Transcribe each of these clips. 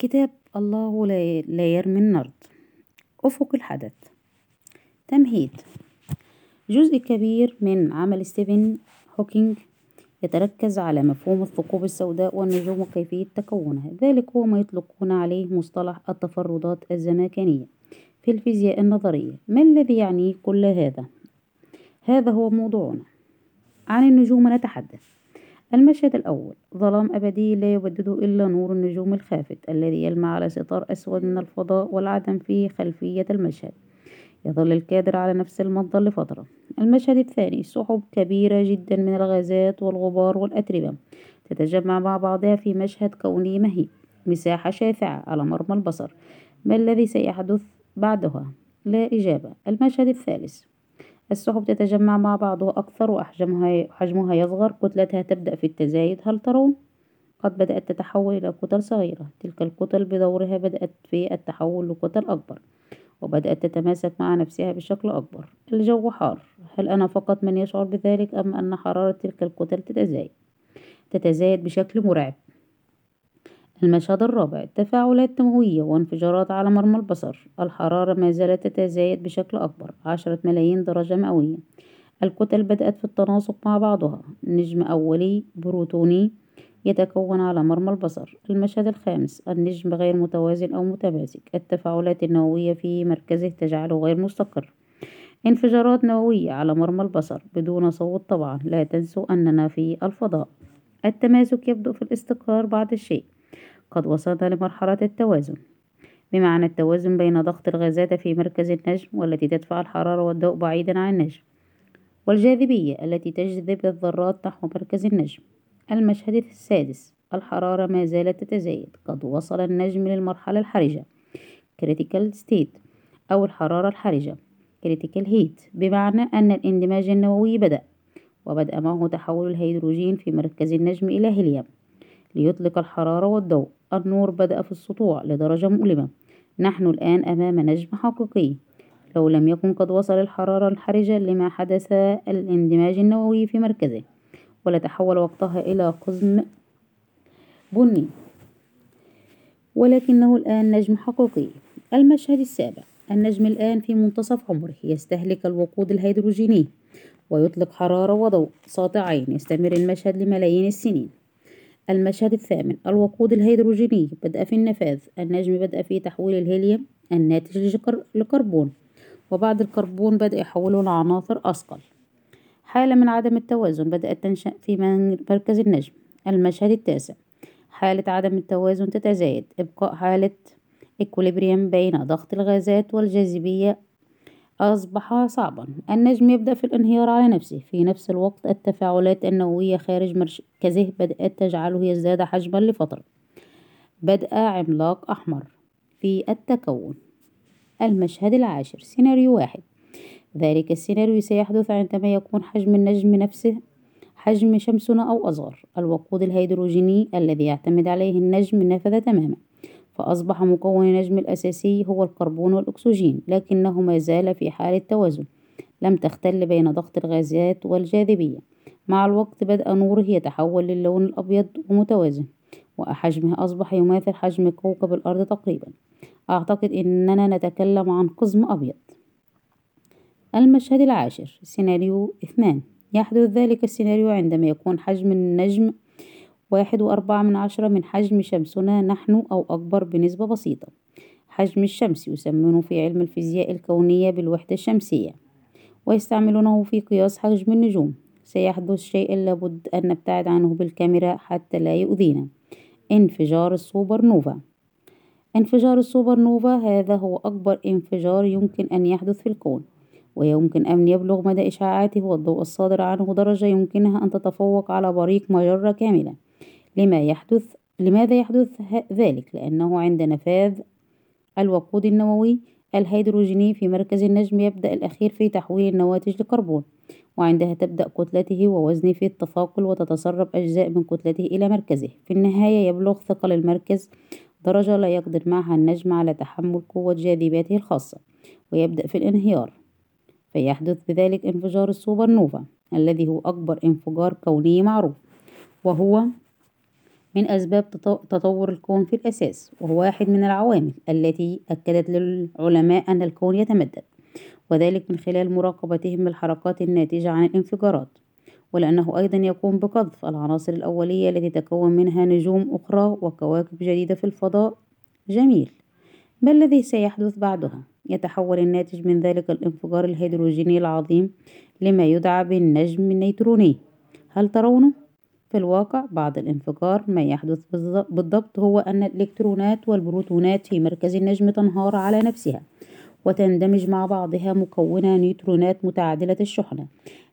كتاب الله لا يرمي النرد أفق الحدث. تمهيد. جزء كبير من عمل ستيفن هوكينج يتركز على مفهوم الثقوب السوداء والنجوم وكيفية تكونها. ذلك هو ما يطلقون عليه مصطلح التفردات الزمكانية في الفيزياء النظرية. ما الذي يعنيه كل هذا؟ هذا هو موضوعنا. عن النجوم نتحدث. المشهد الأول. ظلام أبدي لا يبدده إلا نور النجوم الخافت الذي يلمع على ستار أسود من الفضاء والعدم في خلفية المشهد. يظل الكادر على نفس المنظر لفترة. المشهد الثاني سحب كبيرة جدا من الغازات والغبار والأتربة. تتجمع مع بعضها في مشهد كوني مهيب. مساحة شاسعة على مرمى البصر. ما الذي سيحدث بعدها؟ لا إجابة. المشهد الثالث السحب تتجمع مع بعضها أكثر وأحجمها حجمها يصغر. كتلتها تبدأ في التزايد هل ترون؟ قد بدأت تتحول إلى كتل صغيرة. تلك الكتل بدورها بدأت في التحول لكتل أكبر وبدأت تتماسك مع نفسها بشكل أكبر. الجو حار. هل أنا فقط من يشعر بذلك أم أن حرارة تلك الكتل تتزايد؟ تتزايد بشكل مرعب. المشهد الرابع تفاعلات دموية وانفجارات على مرمى البصر. الحرارة ما زالت تتزايد بشكل أكبر عشرة ملايين درجة مئوية. الكتل بدأت في التناسق مع بعضها. نجم أولي بروتوني يتكون على مرمى البصر. المشهد الخامس النجم غير متوازن أو متماسك. التفاعلات النووية في مركزه تجعله غير مستقر. انفجارات نووية على مرمى البصر. بدون صوت طبعا لا تنسوا أننا في الفضاء. التماسك يبدأ في الاستقرار بعد الشيء. قد وصلنا لمرحلة التوازن. بمعنى التوازن بين ضغط الغازات في مركز النجم والتي تدفع الحرارة والضوء بعيدا عن النجم والجاذبية التي تجذب الذرات نحو مركز النجم. المشهد السادس الحرارة ما زالت تتزايد. قد وصل النجم للمرحلة الحرجة. Critical state أو الحرارة الحرجة. Critical heat بمعنى أن الاندماج النووي بدأ وبدأ معه تحول الهيدروجين في مركز النجم إلى هيليوم ليطلق الحرارة والضوء. النور بدأ في السطوع لدرجة مؤلمة. نحن الآن أمام نجم حقيقي. لو لم يكن قد وصل الحرارة الحرجة لما حدث الاندماج النووي في مركزه. ولتحول وقتها إلى قزم بني. ولكنه الآن نجم حقيقي. المشهد السابع. النجم الآن في منتصف عمره يستهلك الوقود الهيدروجيني. ويطلق حرارة وضوء ساطعين. يستمر المشهد لملايين السنين. المشهد الثامن. الوقود الهيدروجيني. بدأ في النفاذ. النجم بدأ في تحويل الهيليوم الناتج لكربون. وبعد الكربون بدأ يحوله لعناصر أثقل. حالة من عدم التوازن. بدأت تنشأ في مركز النجم. المشهد التاسع. حالة عدم التوازن تتزايد. إبقاء حالة equilibrium بين ضغط الغازات والجاذبية أصبح صعبا. النجم يبدأ في الانهيار على نفسه. في نفس الوقت التفاعلات النووية خارج مركزه بدأت تجعله يزداد حجما لفترة. بدأ عملاق أحمر في التكون. المشهد العاشر. سيناريو واحد. ذلك السيناريو سيحدث عندما يكون حجم النجم نفسه حجم شمسنا أو أصغر الوقود الهيدروجيني الذي يعتمد عليه النجم نفذ تماما. فأصبح مكون النجم الأساسي هو الكربون والأكسجين لكنه ما زال في حالة توازن لم تختل بين ضغط الغازات والجاذبية. مع الوقت بدأ نوره يتحول للون الأبيض ومتوازن وحجمه أصبح يماثل حجم كوكب الأرض تقريبا. أعتقد أننا نتكلم عن قزم أبيض. المشهد العاشر سيناريو اثنان. يحدث ذلك السيناريو عندما يكون حجم النجم واحد وأربعة من عشرة من حجم شمسنا نحن أو أكبر بنسبة بسيطة. حجم الشمس يسمونه في علم الفيزياء الكونية بالوحدة الشمسية ويستعملونه في قياس حجم النجوم. سيحدث شيء لابد أن نبتعد عنه بالكاميرا حتى لا يؤذينا. انفجار السوبر نوفا انفجار السوبر نوفا هذا هو أكبر انفجار يمكن أن يحدث في الكون. ويمكن أن يبلغ مدى إشعاعاته والضوء الصادر عنه درجة يمكنها أن تتفوق على بريق مجرة كاملة. لما يحدث لماذا يحدث ذلك؟ لأنه عند نفاذ الوقود النووي الهيدروجيني في مركز النجم يبدأ الأخير في تحويل النواتج لكربون وعندها تبدأ كتلته ووزنه في التثاقل وتتسرب أجزاء من كتلته إلى مركزه. في النهاية يبلغ ثقل المركز درجة لا يقدر معها النجم على تحمل قوة جاذبيته الخاصة ويبدأ في الانهيار. فيحدث بذلك انفجار السوبر نوفا الذي هو أكبر انفجار كوني معروف. وهو من أسباب تطور الكون في الأساس وهو واحد من العوامل التي أكدت للعلماء أن الكون يتمدد وذلك من خلال مراقبتهم للحركات الناتجة عن الانفجارات. ولأنه أيضا يقوم بقذف العناصر الأولية التي تتكون منها نجوم أخرى وكواكب جديدة في الفضاء. جميل. ما الذي سيحدث بعدها؟ يتحول الناتج من ذلك الانفجار الهيدروجيني العظيم لما يدعى بالنجم النيتروني هل ترونه؟ في الواقع بعد الانفجار ما يحدث بالضبط هو أن الإلكترونات والبروتونات في مركز النجم تنهار على نفسها وتندمج مع بعضها مكونة نيوترونات متعادلة الشحنة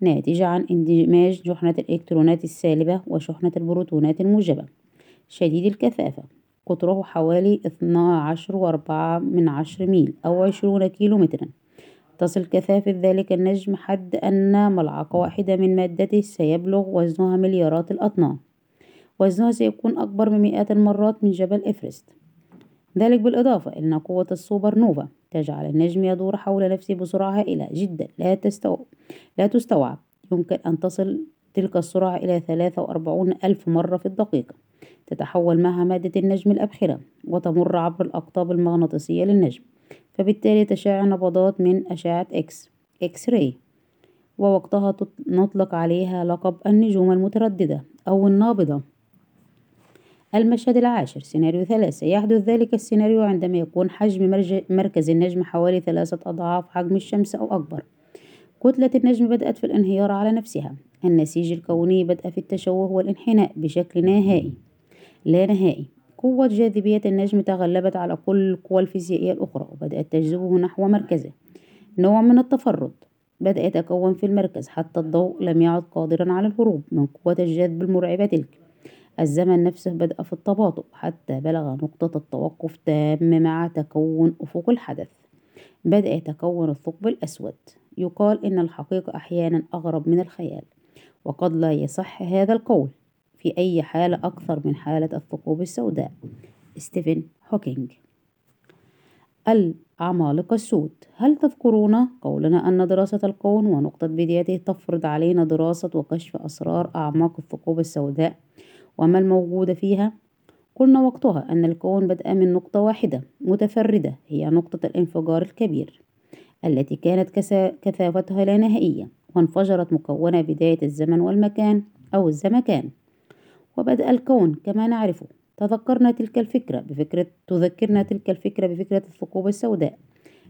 ناتجة عن اندماج شحنة الإلكترونات السالبة وشحنة البروتونات الموجبة شديد الكثافة قطره حوالي اثنا عشر وأربعة من عشر ميل أو عشرون كيلو مترا تصل كثافة ذلك النجم حد أن ملعقة واحدة من مادته سيبلغ وزنها مليارات الأطنان. وزنها سيكون أكبر بمئات المرات من جبل إفرست ذلك بالإضافة إلى أن قوة السوبر نوفا تجعل النجم يدور حول نفسه بسرعة هائلة جدا. لا, تستو... لا تستوعب. يمكن أن تصل تلك السرعة إلى ثلاثة وأربعون ألف مرة في الدقيقة. تتحول معها مادة النجم لأبخرة وتمر عبر الأقطاب المغناطيسية للنجم. فبالتالي تشع نبضات من أشعة إكس X-ray ووقتها نطلق عليها لقب النجوم المترددة أو النابضة. المشهد العاشر سيناريو ثلاثة. يحدث ذلك السيناريو عندما يكون حجم مركز النجم حوالي ثلاثة أضعاف حجم الشمس أو أكبر. كتلة النجم بدأت في الانهيار على نفسها. النسيج الكوني بدأ في التشوه والانحناء بشكل نهائي. لا نهائي. قوة جاذبية النجم تغلبت على كل القوى الفيزيائية الأخرى وبدأت تجذبه نحو مركزه. نوع من التفرد بدأ يتكون في المركز حتى الضوء لم يعد قادرا على الهروب من قوة الجذب المرعبة تلك. الزمن نفسه بدأ في التباطؤ حتى بلغ نقطة التوقف التام مع تكون أفق الحدث. بدأ يتكون الثقب الأسود. يقال إن الحقيقة أحيانا أغرب من الخيال وقد لا يصح هذا القول. في أي حالة أكثر من حالة الثقوب السوداء. ستيفن هوكينج العمالقة السود. هل تذكرون قولنا أن دراسة الكون ونقطة بدايته تفرض علينا دراسة وكشف أسرار أعماق الثقوب السوداء وما الموجود فيها؟ قلنا وقتها أن الكون بدأ من نقطة واحدة متفردة هي نقطة الانفجار الكبير التي كانت كثافتها لا نهائية وانفجرت مكونة بداية الزمن والمكان أو الزمكان. وبدأ الكون كما نعرفه. تذكرنا تلك الفكرة بفكرة تذكرنا تلك الفكرة بفكرة الثقوب السوداء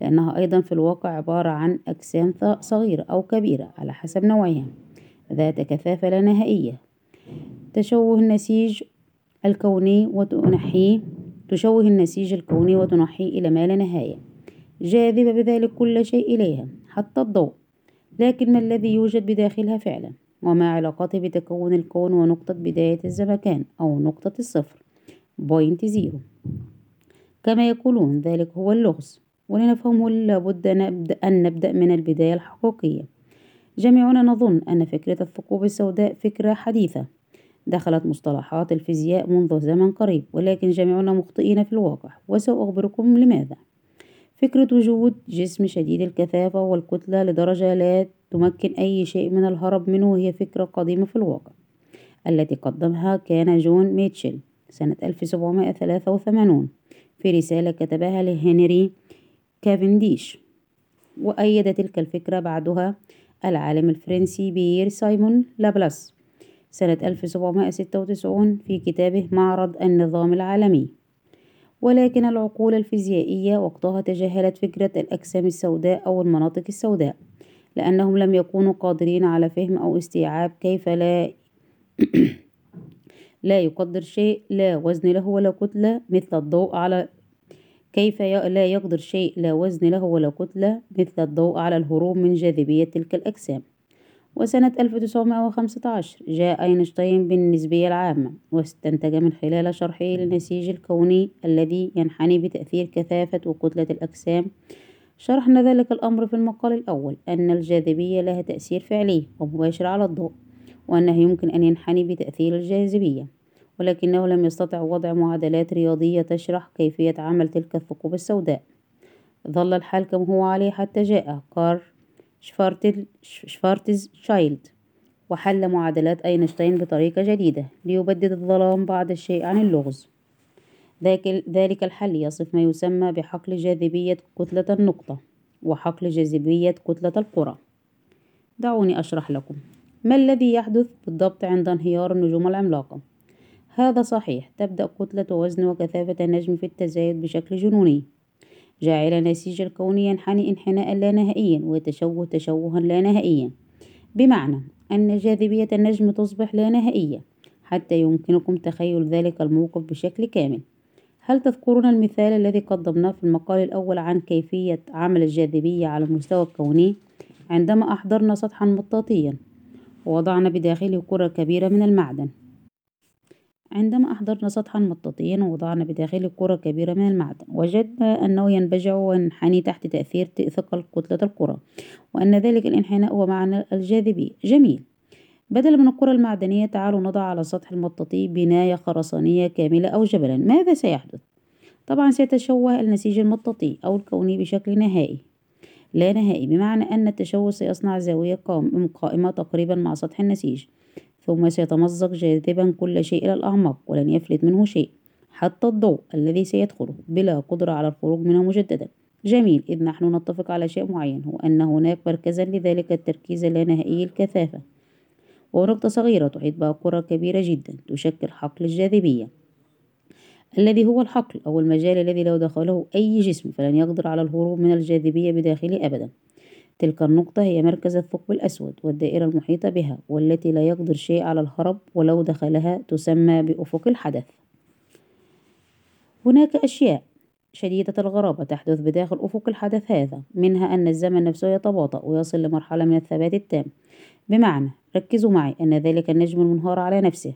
لأنها أيضا في الواقع عبارة عن أجسام صغيرة أو كبيرة على حسب نوعها. ذات كثافة لا نهائية. تشوه النسيج الكوني وتحنيه تشوه النسيج الكوني وتحنيه إلى ما لا نهاية. جاذبة بذلك كل شيء إليها حتى الضوء. لكن ما الذي يوجد بداخلها فعلا؟ وما علاقته بتكون الكون ونقطة بداية الزمكان أو نقطة الصفر. point zero. كما يقولون ذلك هو اللغز. ولنفهمه لابد أن نبدأ من البداية الحقيقية جميعنا نظن أن فكرة الثقوب السوداء فكرة حديثة. دخلت مصطلحات الفيزياء منذ زمن قريب ولكن جميعنا مخطئين في الواقع وسأخبركم لماذا؟ فكرة وجود جسم شديد الكثافة والكتلة لدرجة لا تمكن أي شيء من الهرب منه هي فكرة قديمة في الواقع التي قدمها كان جون ميتشل سنة 1783 في رسالة كتبها لهنري كافنديش. وأيد تلك الفكرة بعدها العالم الفرنسي بيير سايمون لابلاس سنة 1796 في كتابه معرض النظام العالمي. ولكن العقول الفيزيائية وقتها تجاهلت فكرة الأجسام السوداء أو المناطق السوداء لأنهم لم يكونوا قادرين على فهم أو استيعاب كيف لا لا يقدر شيء لا وزن له ولا كتلة مثل الضوء على كيف لا يقدر شيء لا وزن له ولا كتلة مثل الضوء على الهروب من جاذبية تلك الأجسام. وسنة 1915 جاء أينشتاين بالنسبية العامة واستنتج من خلال شرحه للنسيج الكوني الذي ينحني بتأثير كثافة وكتلة الأجسام شرحنا ذلك الأمر في المقال الأول أن الجاذبية لها تأثير فعلي ومباشر على الضوء وأنه يمكن أن ينحني بتأثير الجاذبية ولكنه لم يستطع وضع معادلات رياضية تشرح كيفية عمل تلك الثقوب السوداء. ظل الحال كما هو عليه حتى جاء كار شفارتز شايلد. وحل معادلات أينشتاين بطريقة جديدة ليبدد الظلام بعض الشيء عن اللغز. ذلك الحل يصف ما يسمى بحقل جاذبية كتلة النقطة وحقل جاذبية كتلة الكرة دعوني أشرح لكم. ما الذي يحدث بالضبط عند انهيار النجوم العملاقة؟ هذا صحيح تبدأ كتلة وزن وكثافة النجم في التزايد بشكل جنوني. جاعل النسيج الكوني ينحني انحناء لا نهائيا ويتشوه تشوها لا نهائيا. بمعنى أن جاذبية النجم تصبح لا نهائية حتى يمكنكم تخيل ذلك الموقف بشكل كامل. هل تذكرون المثال الذي قدمناه في المقال الأول عن كيفية عمل الجاذبية على المستوى الكوني؟ عندما أحضرنا سطحا مطاطيا ووضعنا بداخله كرة كبيرة من المعدن. عندما أحضرنا سطحا مطاطيا ووضعنا بداخله كرة كبيرة من المعدن وجدنا أنه ينبجع وينحني تحت تأثير ثقل كتلة الكرة وأن ذلك الإنحناء هو معنى الجاذبية جميل. بدلا من الكرة المعدنية تعالوا نضع على سطح المطاطي بناية خرسانية كاملة أو جبلا. ماذا سيحدث؟ طبعا سيتشوه النسيج المطاطي أو الكوني بشكل نهائي. لا نهائي بمعنى أن التشوه سيصنع زاوية قائمة تقريبا مع سطح النسيج. ثم سيتمزق جاذبا كل شيء إلى الأعماق ولن يفلت منه شيء حتى الضوء الذي سيدخله بلا قدرة على الخروج منه مجددا. جميل إذ نحن نتفق على شيء معين هو أن هناك مركزا لذلك التركيز اللانهائي الكثافة. ونقطة صغيرة تحيط بها كرة كبيرة جدا تشكل حقل الجاذبية. الذي هو الحقل أو المجال الذي لو دخله أي جسم فلن يقدر على الهروب من الجاذبية بداخله أبدا. تلك النقطة هي مركز الثقب الأسود والدائرة المحيطة بها والتي لا يقدر شيء على الهرب ولو دخلها تسمى بأفق الحدث. هناك أشياء شديدة الغرابة تحدث بداخل أفق الحدث هذا منها أن الزمن نفسه يتباطأ ويصل لمرحلة من الثبات التام. بمعنى ركزوا معي أن ذلك النجم المنهار على نفسه.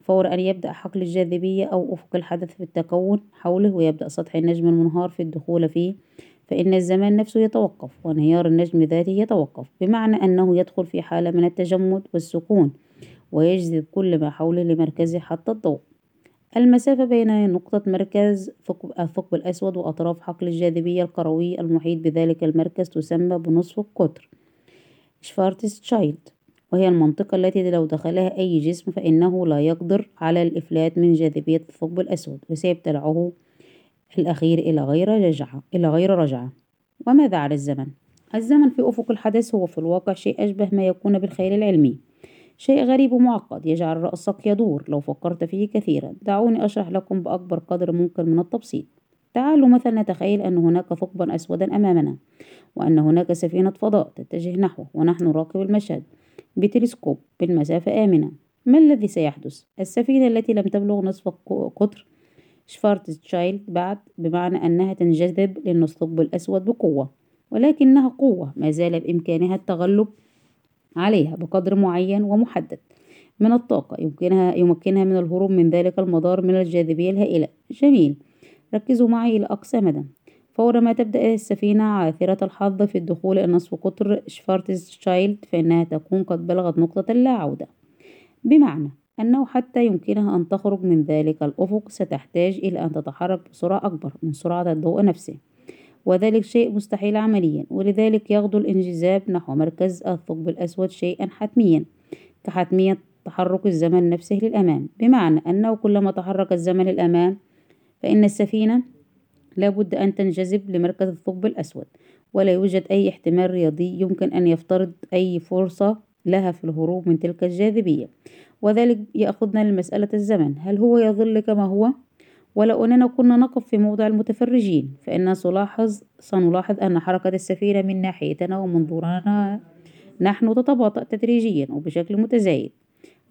فور أن يبدأ حقل الجاذبية أو أفق الحدث في التكون حوله ويبدأ سطح النجم المنهار في الدخول فيه فإن الزمان نفسه يتوقف وانهيار النجم ذاته يتوقف بمعنى أنه يدخل في حالة من التجمد والسكون ويجذب كل ما حوله لمركزه حتى الضوء. المسافة بين نقطة مركز الثقب الأسود وأطراف حقل الجاذبية الكروي المحيط بذلك المركز تسمى بنصف القطر شفارتشايلد وهي المنطقة التي لو دخلها أي جسم فإنه لا يقدر على الإفلات من جاذبية الثقب الأسود وسيبتلعه الأخير إلى غير رجعة إلى غير رجعة. وماذا عن الزمن؟ الزمن في أفق الحدث هو في الواقع شيء أشبه ما يكون بالخيال العلمي. شيء غريب ومعقد يجعل رأسك يدور. لو فكرت فيه كثيرا دعوني أشرح لكم بأكبر قدر ممكن من التبسيط. تعالوا مثلا نتخيل أن هناك ثقبا أسودا أمامنا وأن هناك سفينة فضاء تتجه نحوه ونحن نراقب المشهد. بتلسكوب بالمسافة آمنة. ما الذي سيحدث؟ السفينة التي لم تبلغ نصف قطر شفارتشايلد بعد بمعنى أنها تنجذب للثقب الأسود بقوة ولكنها قوة ما زال بإمكانها التغلب عليها بقدر معين ومحدد من الطاقة يمكنها يمكنها من الهروب من ذلك المدار من الجاذبية الهائلة. جميل. ركزوا معي إلى أقصى مدى. فور ما تبدأ السفينة عاثرة الحظ في الدخول إلى نصف قطر شفارتشايلد فإنها تكون قد بلغت نقطة اللا عودة بمعنى أنه حتى يمكنها أن تخرج من ذلك الأفق ستحتاج إلى أن تتحرك بسرعة أكبر من سرعة الضوء نفسه. وذلك شيء مستحيل عمليا ولذلك يغدو الانجذاب نحو مركز الثقب الأسود شيئا حتميا كحتمية تحرك الزمن نفسه للأمام. بمعنى أنه كلما تحرك الزمن للأمام فإن السفينة لابد أن تنجذب لمركز الثقب الأسود ولا يوجد أي احتمال رياضي يمكن أن يفترض أي فرصة لها في الهروب من تلك الجاذبية. وذلك يأخذنا لمسألة الزمن. هل هو يظل كما هو؟ ولو أننا كنا نقف في موضع المتفرجين فإننا سنلاحظ سنلاحظ أن حركة السفينة من ناحيتنا ومنظورنا نحن تتباطأ تدريجيا وبشكل متزايد.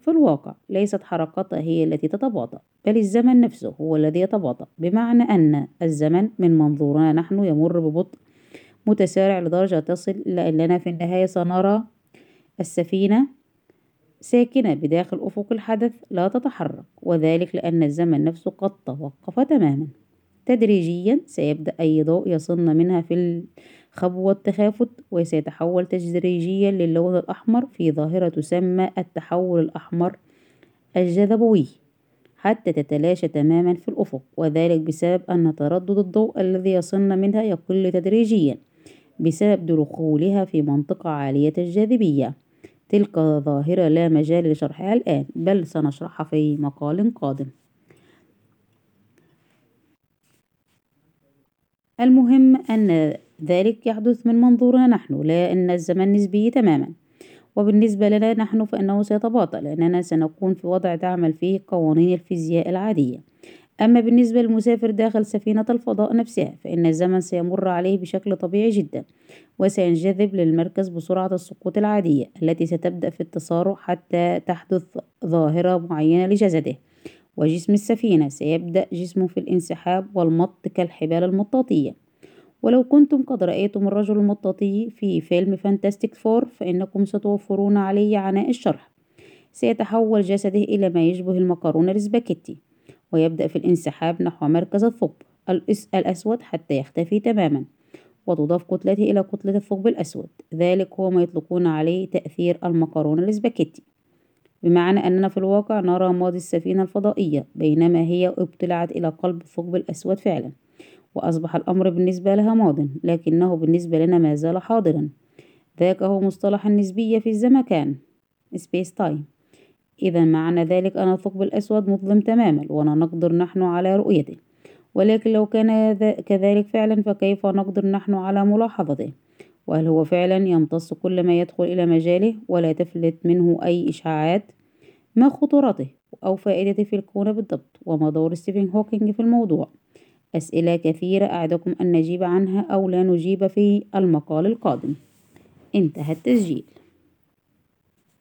في الواقع ليست حركتها هي التي تتباطأ بل الزمن نفسه هو الذي يتباطأ. بمعنى أن الزمن من منظورنا نحن يمر ببطء متسارع لدرجة تصل إلى أننا في النهاية. سنرى السفينة ساكنة بداخل أفق الحدث لا تتحرك وذلك لأن الزمن نفسه قد توقف تماما. تدريجيا سيبدأ أي ضوء يصلنا منها في الخبو والتخافت وسيتحول تدريجيا للون الأحمر في ظاهرة تسمى التحول الأحمر الجذبوي حتى تتلاشى تماما في الأفق وذلك بسبب أن تردد الضوء الذي يصلنا منها يقل تدريجيا بسبب دخولها في منطقة عالية الجاذبية. تلك ظاهرة لا مجال لشرحها الآن بل سنشرحها في مقال قادم. المهم أن ذلك يحدث من منظورنا نحن لا أن الزمن نسبي تماما. وبالنسبة لنا نحن فإنه سيتباطأ لأننا سنكون في وضع تعمل فيه قوانين الفيزياء العادية. أما بالنسبة للمسافر داخل سفينة الفضاء نفسها فإن الزمن سيمر عليه بشكل طبيعي جدا وسينجذب للمركز بسرعة السقوط العادية التي ستبدأ في التسارع حتى تحدث ظاهرة معينة لجسده. وجسم السفينة سيبدأ جسمه في الانسحاب والمط كالحبال المطاطية. ولو كنتم قد رأيتم الرجل المطاطي في فيلم Fantastic Four فإنكم ستوفرون علي عناء الشرح. سيتحول جسده إلى ما يشبه المكرونة السباكيتي. ويبدأ في الانسحاب نحو مركز الثقب الأسود حتى يختفي تماما. وتضاف كتلته إلى كتلة الثقب الأسود. ذلك هو ما يطلقون عليه تأثير المكرونة السباكيتي بمعنى أننا في الواقع نرى ماضي السفينة الفضائية بينما هي ابتلعت إلى قلب الثقب الأسود فعلا. وأصبح الأمر بالنسبة لها ماض لكنه بالنسبة لنا ما زال حاضرا. ذاك هو مصطلح النسبية في الزمكان. Space time إذا معنى ذلك أن الثقب الأسود مظلم تماما ولا نقدر نحن على رؤيته. ولكن لو كان كذلك فعلا فكيف نقدر نحن على ملاحظته؟ وهل هو فعلا يمتص كل ما يدخل إلى مجاله ولا تفلت منه أي إشعاعات ما خطورته أو فائدته في الكون بالضبط؟ وما دور ستيفن هوكينج في الموضوع؟ أسئلة كثيرة أعدكم أن نجيب عنها أو لا نجيب في المقال القادم. انتهى التسجيل.